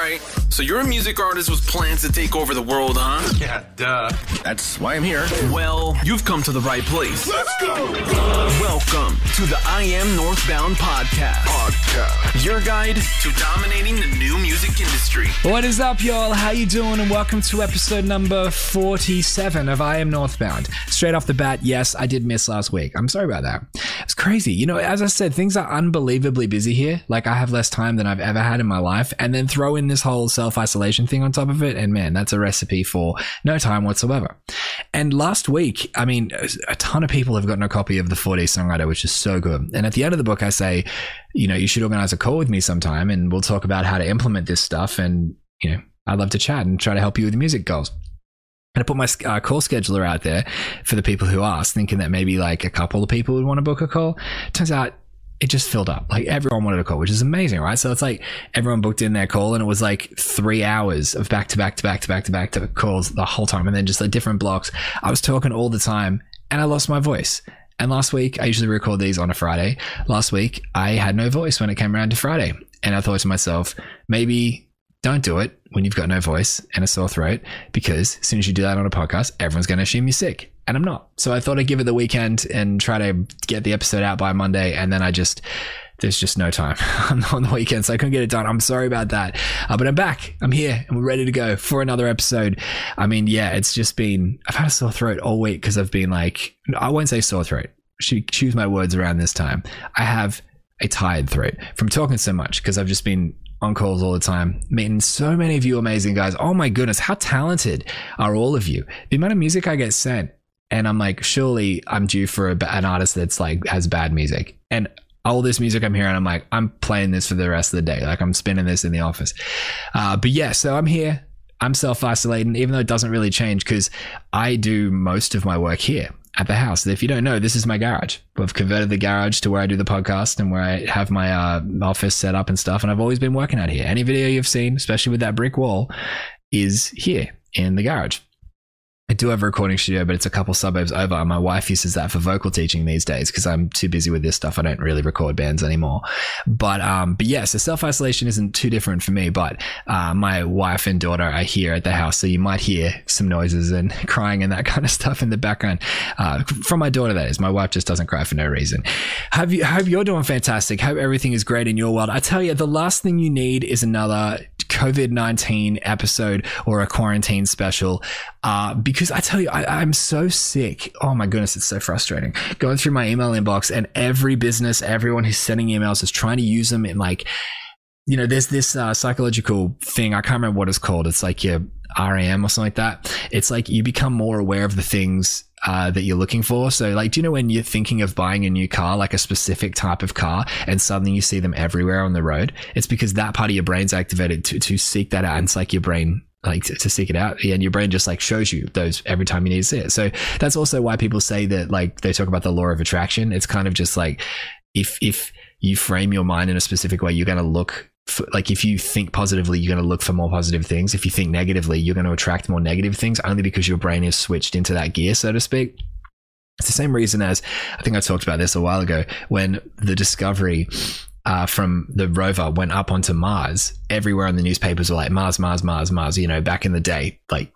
Alright, so you're a music artist with plans to take over the world, huh? Yeah, duh. That's why I'm here. Well, you've come to the right place. Let's go! Welcome to the I Am Northbound podcast. Podcast. Your guide to dominating the new music industry. What is up, y'all? How you doing? And welcome to episode number 47 of I Am Northbound. Straight off the bat, yes, I did miss last week. I'm sorry about that. It's crazy. You know, as I said, things are unbelievably busy here. Like, I have less time than I've ever had in my life. And then throw in this whole self isolation thing on top of it. And man, that's a recipe for no time whatsoever. And last week, I mean, a ton of people have gotten a copy of the 4D Songwriter, which is so good. And at the end of the book, I say, you know, you should organize a call with me sometime and we'll talk about how to implement this stuff. And, you know, I'd love to chat and try to help you with your music goals. And I put my uh, call scheduler out there for the people who asked, thinking that maybe like a couple of people would want to book a call. Turns out it just filled up. Like everyone wanted a call, which is amazing, right? So it's like everyone booked in their call and it was like three hours of back to back to back to back to back to calls the whole time. And then just like different blocks. I was talking all the time and I lost my voice. And last week, I usually record these on a Friday. Last week, I had no voice when it came around to Friday. And I thought to myself, maybe don't do it when you've got no voice and a sore throat, because as soon as you do that on a podcast, everyone's going to assume you're sick. And I'm not. So I thought I'd give it the weekend and try to get the episode out by Monday. And then I just, there's just no time on the weekend. So I couldn't get it done. I'm sorry about that. Uh, but I'm back. I'm here and we're ready to go for another episode. I mean, yeah, it's just been, I've had a sore throat all week because I've been like, I won't say sore throat. Choose my words around this time. I have a tired throat from talking so much because I've just been on calls all the time, meeting so many of you amazing guys. Oh my goodness, how talented are all of you? The amount of music I get sent, and I'm like, surely I'm due for a, an artist that's like has bad music. And all this music I'm hearing, I'm like, I'm playing this for the rest of the day. Like I'm spinning this in the office. Uh, but yeah, so I'm here. I'm self isolating, even though it doesn't really change because I do most of my work here at the house. If you don't know, this is my garage. We've converted the garage to where I do the podcast and where I have my uh, office set up and stuff. And I've always been working out here. Any video you've seen, especially with that brick wall, is here in the garage. I do have a recording studio, but it's a couple suburbs over. My wife uses that for vocal teaching these days because I'm too busy with this stuff. I don't really record bands anymore. But um, but yeah, so self isolation isn't too different for me. But uh, my wife and daughter are here at the house, so you might hear some noises and crying and that kind of stuff in the background. Uh, from my daughter, that is. My wife just doesn't cry for no reason. Have you? Hope you're doing fantastic. Hope everything is great in your world. I tell you, the last thing you need is another COVID 19 episode or a quarantine special. Uh, because I tell you, I, I'm so sick. Oh my goodness, it's so frustrating. Going through my email inbox and every business, everyone who's sending emails is trying to use them in like, you know, there's this uh, psychological thing. I can't remember what it's called. It's like your RAS or something like that. It's like you become more aware of the things uh, that you're looking for. So, like, do you know when you're thinking of buying a new car, like a specific type of car, and suddenly you see them everywhere on the road? It's because that part of your brain's activated to, to seek that out. And it's like your brain like to, to, seek it out and your brain just like shows you those every time you need to see it so that's also why people say that like they talk about the law of attraction it's kind of just like if if you frame your mind in a specific way you're going to look like if you think positively you're going to look for more positive things if you think negatively you're going to attract more negative things only because your brain is switched into that gear so to speak it's the same reason as i think i talked about this a while ago when the discovery uh, from the rover went up onto Mars, everywhere in the newspapers were like Mars, Mars, Mars, Mars. You know, back in the day, like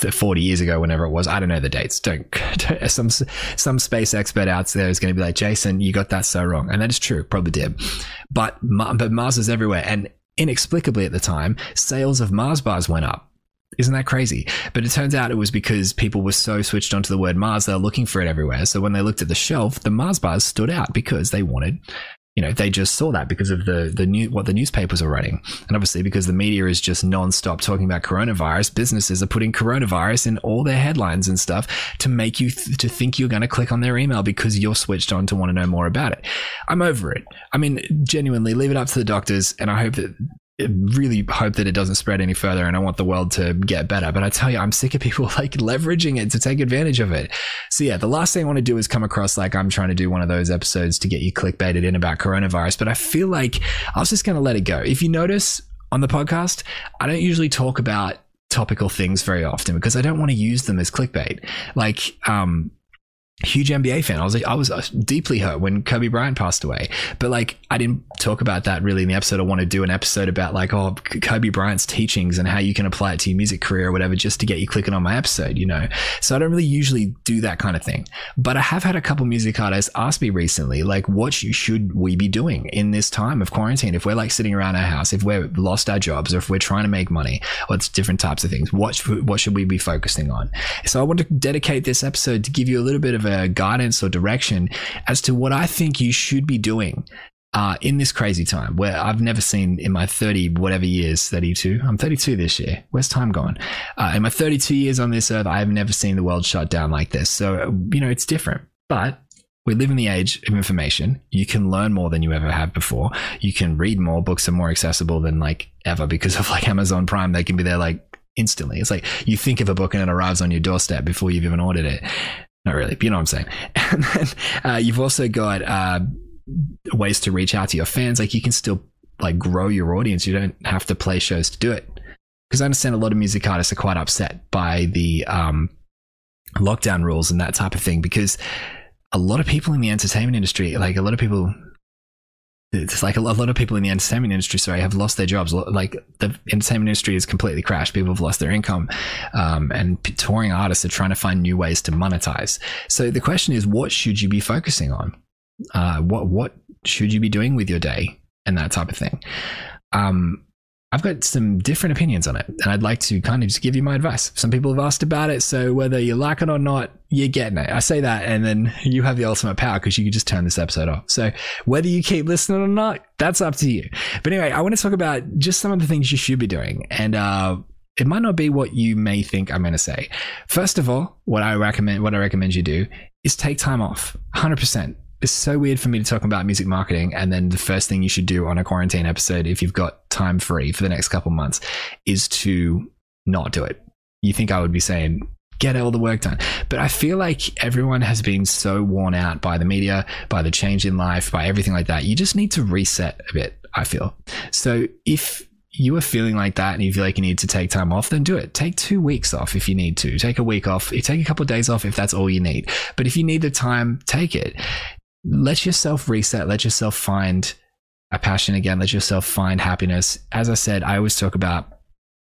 40 years ago, whenever it was. I don't know the dates. Don't, don't some some space expert out there is going to be like, Jason, you got that so wrong, and that is true, probably did. But but Mars is everywhere, and inexplicably at the time, sales of Mars bars went up. Isn't that crazy? But it turns out it was because people were so switched onto the word Mars, they were looking for it everywhere. So when they looked at the shelf, the Mars bars stood out because they wanted you know they just saw that because of the the new what the newspapers are writing. And obviously because the media is just non-stop talking about coronavirus businesses are putting coronavirus in all their headlines and stuff to make you th- to think you're going to click on their email because you're switched on to want to know more about it. I'm over it. I mean genuinely leave it up to the doctors and i hope that really hope that it doesn't spread any further and I want the world to get better. But I tell you, I'm sick of people like leveraging it to take advantage of it. So yeah, the last thing I want to do is come across like I'm trying to do one of those episodes to get you clickbaited in about coronavirus. But I feel like I was just going to let it go. If you notice on the podcast, I don't usually talk about topical things very often because I don't want to use them as clickbait. Like, um, huge NBA fan. I was I was uh, deeply hurt when Kobe Bryant passed away. But like, I didn't talk about that really in the episode. I want to do an episode about like, oh, Kobe Bryant's teachings and how you can apply it to your music career or whatever, just to get you clicking on my episode, you know? So I don't really usually do that kind of thing. But I have had a couple music artists ask me recently, like, what should we be doing in this time of quarantine? If we're like sitting around our house, if we're lost our jobs, or if we're trying to make money, or it's different types of things, what, what should we be focusing on? So I want to dedicate this episode to give you a little bit of guidance or direction as to what I think you should be doing uh, in this crazy time where I've never seen in my 30 whatever years, 32, I'm 32 this year. Where's time gone? Uh, in my 32 years on this earth, I have never seen the world shut down like this. So, you know, it's different. But we live in the age of information. You can learn more than you ever have before. You can read more. Books are more accessible than like ever because of like Amazon Prime. They can be there like instantly. It's like you think of a book and it arrives on your doorstep before you've even ordered it. Not really, but you know what I'm saying. And then uh, you've also got uh, ways to reach out to your fans. Like you can still like grow your audience. You don't have to play shows to do it. Because I understand a lot of music artists are quite upset by the um, lockdown rules and that type of thing. Because a lot of people in the entertainment industry, like a lot of people it's like a lot of people in the entertainment industry, sorry, have lost their jobs. Like the entertainment industry has completely crashed. People have lost their income, um, and touring artists are trying to find new ways to monetize. So the question is, what should you be focusing on? Uh, what what should you be doing with your day and that type of thing? Um, I've got some different opinions on it, and I'd like to kind of just give you my advice. Some people have asked about it, so whether you like it or not, you're getting it. I say that, and then you have the ultimate power because you can just turn this episode off. So whether you keep listening or not, that's up to you. But anyway, I want to talk about just some of the things you should be doing, and uh, it might not be what you may think I'm going to say. First of all, what I recommend, what I recommend you do, is take time off. 100% it's so weird for me to talk about music marketing and then the first thing you should do on a quarantine episode if you've got time free for the next couple months is to not do it you think i would be saying get all the work done but i feel like everyone has been so worn out by the media by the change in life by everything like that you just need to reset a bit i feel so if you are feeling like that and you feel like you need to take time off, then do it. Take two weeks off if you need to. Take a week off. Take a couple of days off if that's all you need. But if you need the time, take it let yourself reset, let yourself find a passion again, let yourself find happiness. As I said, I always talk about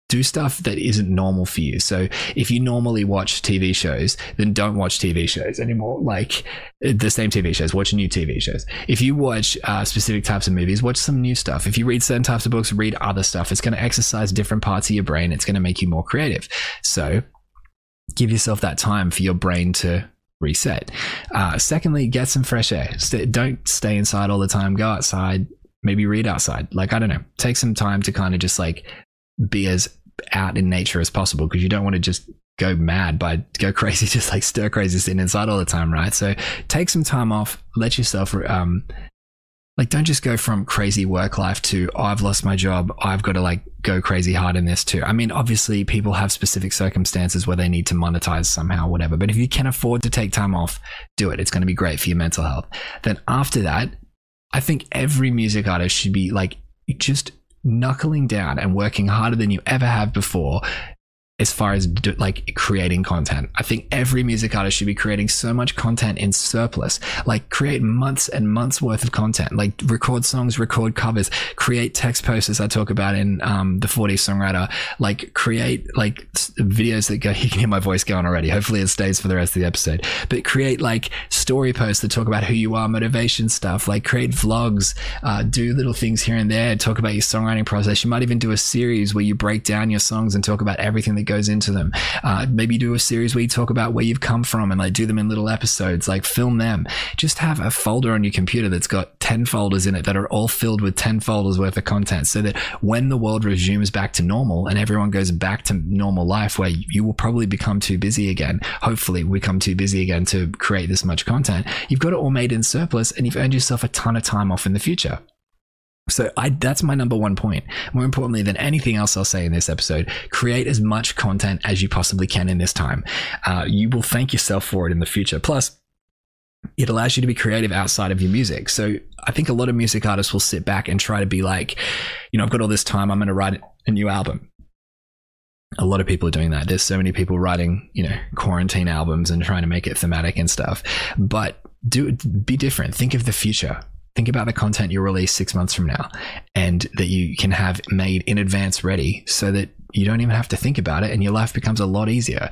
do stuff that isn't normal for you. So if you normally watch TV shows, then don't watch TV shows anymore. Like the same TV shows, watch new TV shows. If you watch uh, specific types of movies, watch some new stuff. If you read certain types of books, read other stuff. It's going to exercise different parts of your brain. It's going to make you more creative. So give yourself that time for your brain to reset. Uh, secondly, get some fresh air. St- don't stay inside all the time. Go outside. Maybe read outside. Like I don't know. Take some time to kind of just like be as out in nature as possible because you don't want to just go mad by go crazy, just like stir crazy sitting inside all the time, right? So take some time off. Let yourself um, like don't just go from crazy work life to oh, I've lost my job. I've got to like go crazy hard in this too. I mean, obviously people have specific circumstances where they need to monetize somehow, whatever. But if you can afford to take time off, do it. It's going to be great for your mental health. Then after that, I think every music artist should be like just knuckling down and working harder than you ever have before as far as like creating content. I think every music artist should be creating so much content in surplus. Like create months and months worth of content. Like record songs, record covers, create text posters. I talk about in um, the 4D Songwriter. Like create like videos that go. You can hear my voice going already. Hopefully it stays for the rest of the episode. But create like story posts that talk about who you are, motivation stuff. Like create vlogs. Uh, do little things here and there. Talk about your songwriting process. You might even do a series where you break down your songs and talk about everything that that goes into them. Uh, maybe do a series where you talk about where you've come from and like do them in little episodes, like film them. Just have a folder on your computer that's got 10 folders in it that are all filled with 10 folders worth of content so that when the world resumes back to normal and everyone goes back to normal life where you will probably become too busy again, hopefully become too busy again to create this much content, you've got it all made in surplus and you've earned yourself a ton of time off in the future. So I, that's my number one point. More importantly than anything else I'll say in this episode, create as much content as you possibly can in this time. Uh, you will thank yourself for it in the future. Plus, it allows you to be creative outside of your music. So I think a lot of music artists will sit back and try to be like, you know, I've got all this time. I'm going to write a new album. a lot of people are doing that. There's so many people writing, you know, quarantine albums and trying to make it thematic and stuff. But do be different. Think of the future. Think about the content you'll release six months from now and that you can have made in advance ready so that you don't even have to think about it and your life becomes a lot easier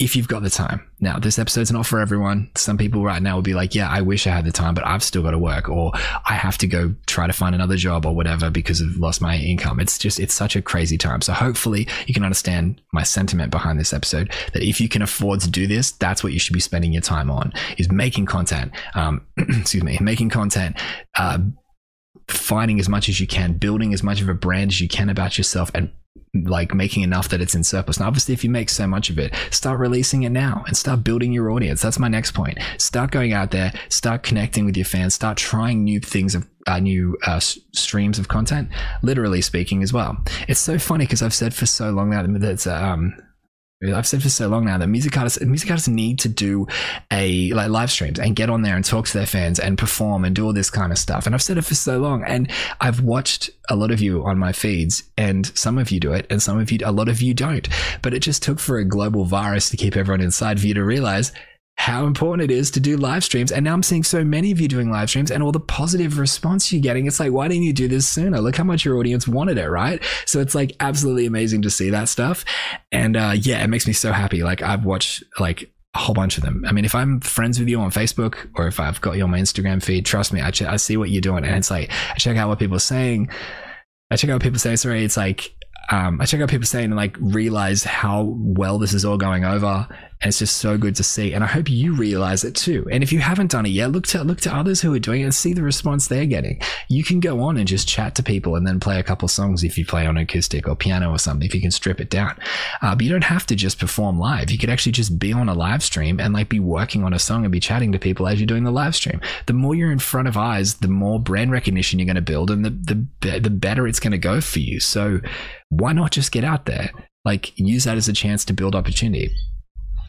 if you've got the time. Now, this episode's not for everyone. Some people right now will be like, yeah, I wish I had the time, but I've still got to work or I have to go try to find another job or whatever because I've lost my income. It's just, it's such a crazy time. So hopefully you can understand my sentiment behind this episode that if you can afford to do this, that's what you should be spending your time on is making content. Um, excuse me, making content, uh, finding as much as you can, building as much of a brand as you can about yourself and like making enough that it's in surplus. Now, obviously, if you make so much of it, start releasing it now and start building your audience. That's my next point. Start going out there, start connecting with your fans, start trying new things of uh, new uh, s- streams of content, literally speaking as well. It's so funny because I've said for so long that it's um, I've said for so long now that music artists music artists need to do a like live streams and get on there and talk to their fans and perform and do all this kind of stuff. And I've said it for so long. And I've watched a lot of you on my feeds, and some of you do it, and some of you a lot of you don't. But it just took for a global virus to keep everyone inside for you to realize how important it is to do live streams. And now I'm seeing so many of you doing live streams and all the positive response you're getting. It's like, why didn't you do this sooner? Look how much your audience wanted it, right? So it's like absolutely amazing to see that stuff. And uh, yeah, it makes me so happy. Like I've watched like a whole bunch of them. I mean, if I'm friends with you on Facebook or if I've got you on my Instagram feed, trust me, I, ch- I see what you're doing. And it's like, I check out what people are saying. I check out what people say. Sorry, it's like, um, I check out people saying and like realize how well this is all going over. And it's just so good to see. And I hope you realize it too. And if you haven't done it yet, look to look to others who are doing it and see the response they're getting. You can go on and just chat to people and then play a couple songs if you play on acoustic or piano or something, if you can strip it down. Uh, but you don't have to just perform live. You could actually just be on a live stream and like be working on a song and be chatting to people as you're doing the live stream. The more you're in front of eyes, the more brand recognition you're going to build and the, the, the better it's going to go for you. So why not just get out there? Like use that as a chance to build opportunity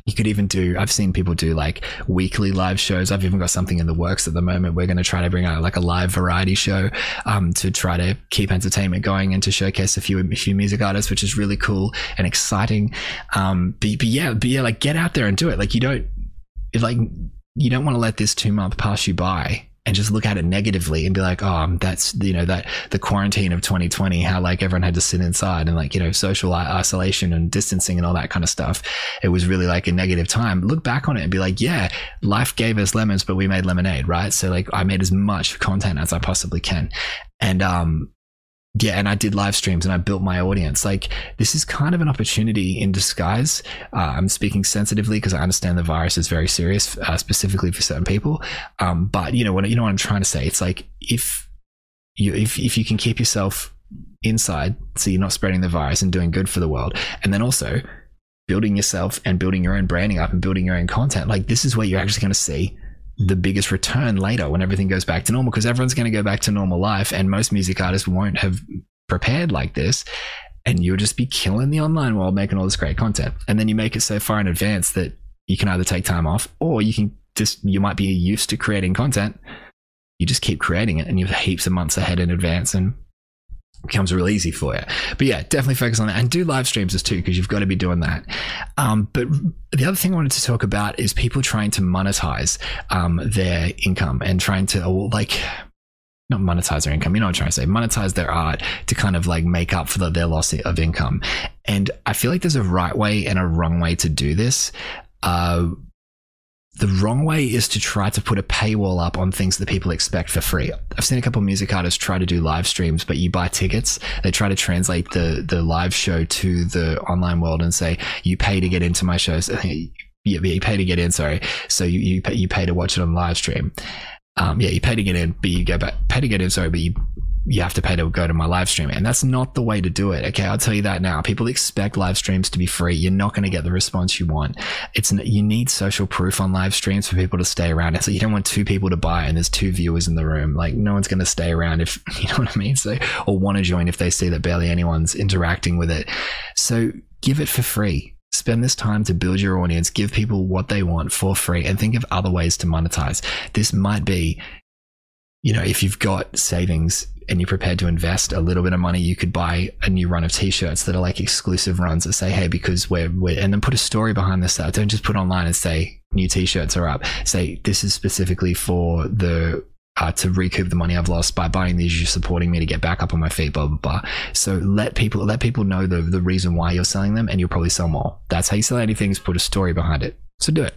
you could even do i've seen people do like weekly live shows. I've even got something in the works at the moment. We're going to try to bring out like a live variety show um, to try to keep entertainment going and to showcase a few a few music artists which is really cool and exciting. Um, but, but yeah but yeah like get out there and do it. Like you don't like you don't want to let this two month pass you by and just look at it negatively and be like, oh, that's, you know, that the quarantine of 2020, how like everyone had to sit inside and like, you know, social isolation and distancing and all that kind of stuff. It was really like a negative time. Look back on it and be like, yeah, life gave us lemons, but we made lemonade, right? So like I made as much content as I possibly can. And, um, yeah, and I did live streams and I built my audience. Like this is kind of an opportunity in disguise. Uh, I'm speaking sensitively because I understand the virus is very serious, uh, specifically for certain people. Um, but you know what you know what I'm trying to say. It's like if you if if you can keep yourself inside, so you're not spreading the virus and doing good for the world, and then also building yourself and building your own branding up and building your own content. Like this is where you're actually going to see the biggest return later when everything goes back to normal because everyone's going to go back to normal life and most music artists won't have prepared like this and you'll just be killing the online world making all this great content. And then you make it so far in advance that you can either take time off or you can just you might be used to creating content. You just keep creating it and you're heaps of months ahead in advance and becomes real easy for you. But yeah, definitely focus on that and do live streams as too because you've got to be doing that. Um, but the other thing I wanted to talk about is people trying to monetize um, their income and trying to like not monetize their income. You know what I'm trying to say? Monetize their art to kind of like make up for the, their loss of income. And I feel like there's a right way and a wrong way to do this. Uh, the wrong way is to try to put a paywall up on things that people expect for free. I've seen a couple of music artists try to do live streams, but you buy tickets. They try to translate the the live show to the online world and say you pay to get into my shows. Yeah, you pay to get in. Sorry, so you you pay, you pay to watch it on live stream. Um, yeah, you pay to get in, but you go back pay to get in. Sorry, but you you have to pay to go to my live stream. And that's not the way to do it. Okay. I'll tell you that now. People expect live streams to be free. You're not going to get the response you want. It's, you need social proof on live streams for people to stay around. So you don't want two people to buy and there's two viewers in the room. Like no one's going to stay around if, you know what I mean? So, or want to join if they see that barely anyone's interacting with it. So give it for free. Spend this time to build your audience, give people what they want for free, and think of other ways to monetize. This might be you know, if you've got savings and you're prepared to invest a little bit of money, you could buy a new run of t-shirts that are like exclusive runs that say, "Hey, because we're, we're," and then put a story behind this. Stuff. Don't just put online and say new t-shirts are up. Say this is specifically for the uh, to recoup the money I've lost by buying these. You're supporting me to get back up on my feet. Blah blah blah. So let people let people know the the reason why you're selling them, and you'll probably sell more. That's how you sell anything. Is put a story behind it. So do it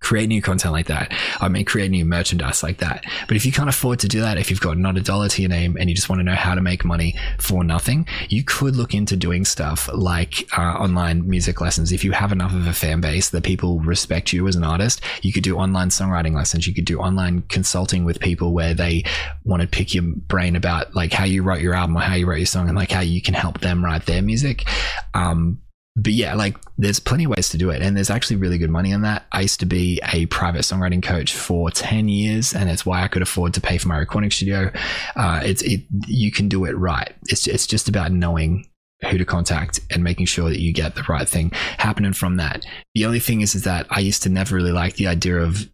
create new content like that. I mean, create new merchandise like that. But if you can't afford to do that, if you've got not a dollar to your name and you just want to know how to make money for nothing, you could look into doing stuff like uh, online music lessons. If you have enough of a fan base that people respect you as an artist, you could do online songwriting lessons. You could do online consulting with people where they want to pick your brain about like how you wrote your album or how you wrote your song and like how you can help them write their music. Um, but yeah, like there's plenty of ways to do it. And there's actually really good money in that. I used to be a private songwriting coach for 10 years, and that's why I could afford to pay for my recording studio. Uh, it's, it, you can do it right. It's, it's just about knowing who to contact and making sure that you get the right thing happening from that. The only thing is, is that I used to never really like the idea of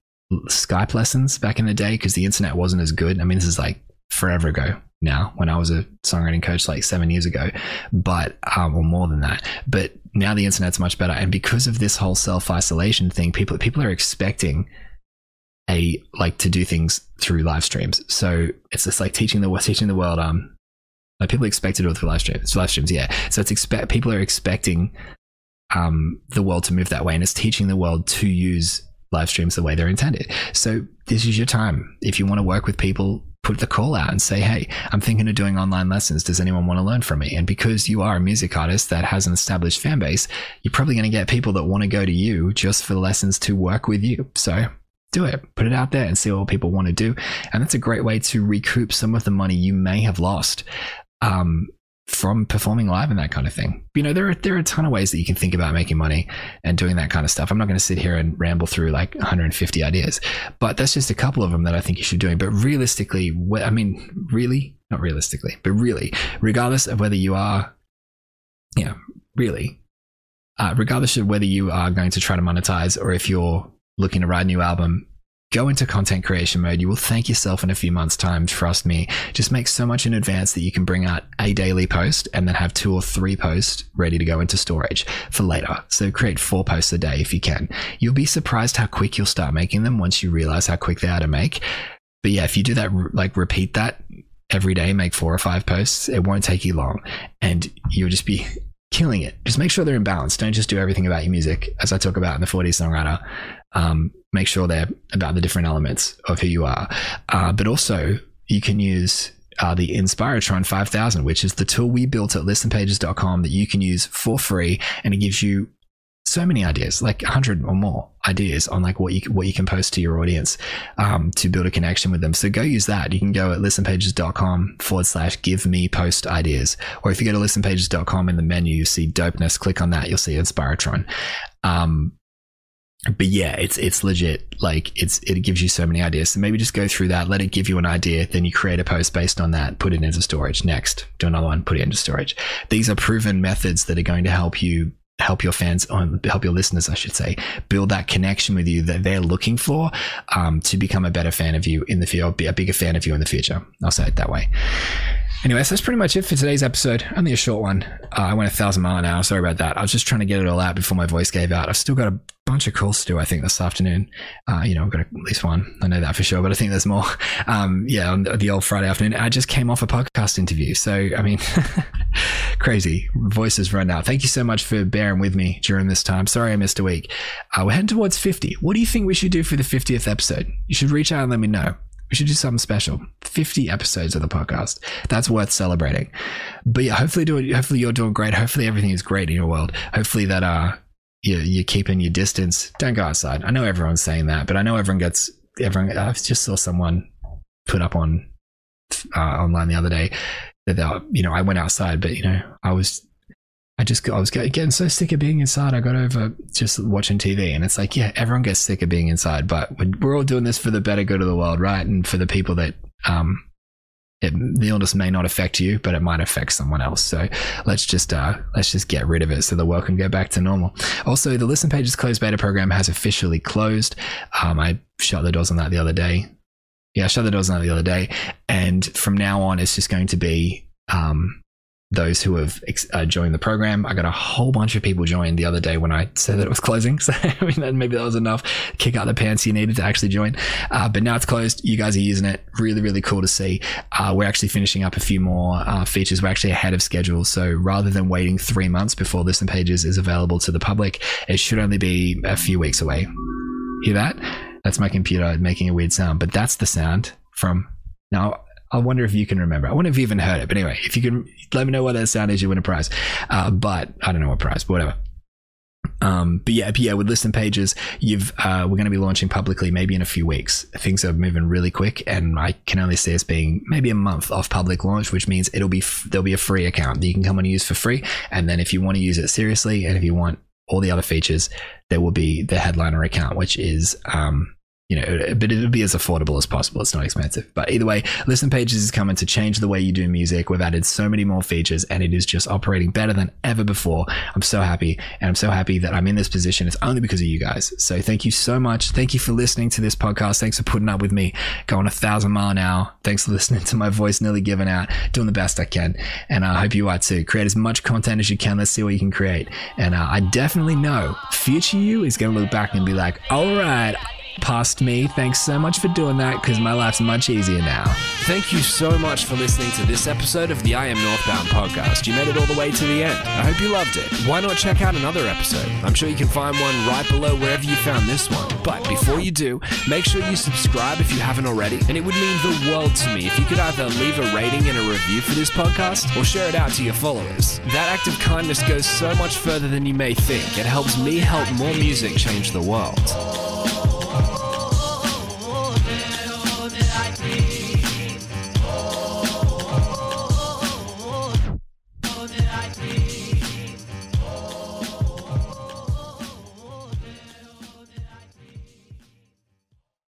Skype lessons back in the day because the internet wasn't as good. I mean, this is like forever ago now when I was a songwriting coach like seven years ago, but um, or more than that. But now the internet's much better, and because of this whole self isolation thing, people people are expecting a like to do things through live streams. So it's just like teaching the teaching the world. Um, like people expect to do it through live streams. Live streams, yeah. So it's expect people are expecting um the world to move that way, and it's teaching the world to use live streams the way they're intended. So this is your time. If you want to work with people put the call out and say, Hey, I'm thinking of doing online lessons. Does anyone want to learn from me? And because you are a music artist that has an established fan base, you're probably going to get people that want to go to you just for lessons to work with you. So do it, put it out there and see what people want to do. And that's a great way to recoup some of the money you may have lost. Um, from performing live and that kind of thing. You know, there are there are a ton of ways that you can think about making money and doing that kind of stuff. I'm not going to sit here and ramble through like 150 ideas, but that's just a couple of them that I think you should doing. But realistically, I mean, really, not realistically, but really, regardless of whether you are, you know, really, uh, regardless of whether you are going to try to monetize or if you're looking to write a new album, go into content creation mode. You will thank yourself in a few months' time. Trust me. Just make so much in advance that you can bring out a daily post and then have two or three posts ready to go into storage for later. So create four posts a day if you can. You'll be surprised how quick you'll start making them once you realize how quick they are to make. But yeah, if you do that, like repeat that every day, make four or five posts, it won't take you long and you'll just be killing it. Just make sure they're in balance. Don't just do everything about your music, as I talk about in the 40s songwriter. Um, make sure they're about the different elements of who you are. Uh, but also, you can use uh, the Inspiratron 5000, which is the tool we built at listenpages.com that you can use for free. And it gives you so many ideas, like a hundred or more ideas on like what you what you can post to your audience um, to build a connection with them. So go use that. You can go at listenpages.com forward slash give me post ideas. Or if you go to listenpages.com in the menu, you see dopeness, click on that, you'll see Inspiratron. Um, but yeah, it's it's legit. Like it's it gives you so many ideas. So maybe just go through that, let it give you an idea, then you create a post based on that, put it into storage. Next, do another one, put it into storage. These are proven methods that are going to help you help your fans um, help your listeners i should say build that connection with you that they're looking for um, to become a better fan of you in the future be a bigger fan of you in the future i'll say it that way Anyway, so that's pretty much it for today's episode. Only a short one. Uh, I went a thousand mile an hour. Sorry about that. I was just trying to get it all out before my voice gave out. I've still got a bunch of calls to do, I think, this afternoon. Uh, you know, I've got at least one. I know that for sure, but I think there's more. Um, yeah, on the old Friday afternoon. I just came off a podcast interview. So, I mean, crazy. Voices run out. Thank you so much for bearing with me during this time. Sorry I missed a week. Uh, we're heading towards 50. What do you think we should do for the 50th episode? You should reach out and let me know. We should do something special. 50 episodes of the podcast. That's worth celebrating. But yeah, hopefully do it, hopefully you're doing great. Hopefully everything is great in your world. Hopefully that uh you you're keeping your distance. Don't go outside. I know everyone's saying that, but I know everyone gets everyone I just saw someone put up on uh, online the other day that they, you know, I went outside, but you know, I was I just I was getting so sick of being inside. I got over just watching TV, and it's like, yeah, everyone gets sick of being inside, but we're all doing this for the better good of the world, right? And for the people that um, it, the illness may not affect you, but it might affect someone else. So let's just uh, let's just get rid of it so the world can go back to normal. Also, the Listen Pages closed beta program has officially closed. Um, I shut the doors on that the other day Yeah, I shut the doors on that the other day, and from now on, it's just going to be um, those who have uh, joined the program. I got a whole bunch of people joined the other day when I said that it was closing. So I mean, maybe that was enough kick out the pants you needed to actually join. Uh, but now it's closed. You guys are using it. Really, really cool to see. Uh, we're actually finishing up a few more uh, features. We're actually ahead of schedule. So rather than waiting three months before Listen Pages is available to the public, it should only be a few weeks away. Hear that? That's my computer making a weird sound, but that's the sound from now I wonder if you can remember. I wonder if you even heard it. But anyway, if you can let me know what that sound is, you win a prize. Uh, but I don't know what prize, but whatever. Um, but yeah, but yeah, with listen pages, you've uh, we're going to be launching publicly maybe in a few weeks. Things are moving really quick, and I can only see us being maybe a month off public launch, which means it'll be f- there'll be a free account that you can come and use for free. And then if you want to use it seriously, and if you want all the other features, there will be the headliner account, which is um, you know, but it'll be as affordable as possible. It's not expensive. But either way, Listen Pages is coming to change the way you do music. We've added so many more features and it is just operating better than ever before. I'm so happy. And I'm so happy that I'm in this position. It's only because of you guys. So thank you so much. Thank you for listening to this podcast. Thanks for putting up with me going a thousand mile an hour. Thanks for listening to my voice nearly giving out, doing the best I can. And I hope you are too. Create as much content as you can. Let's see what you can create. And uh, I definitely know future you is going to look back and be like, all right, past me. Thanks so much for doing that because my life's much easier now. Thank you so much for listening to this episode of the I Am Northbound podcast. You made it all the way to the end. I hope you loved it. Why not check out another episode? I'm sure you can find one right below wherever you found this one. But before you do, make sure you subscribe if you haven't already. And it would mean the world to me if you could either leave a rating and a review for this podcast or share it out to your followers. That act of kindness goes so much further than you may think. It helps me help more music change the world.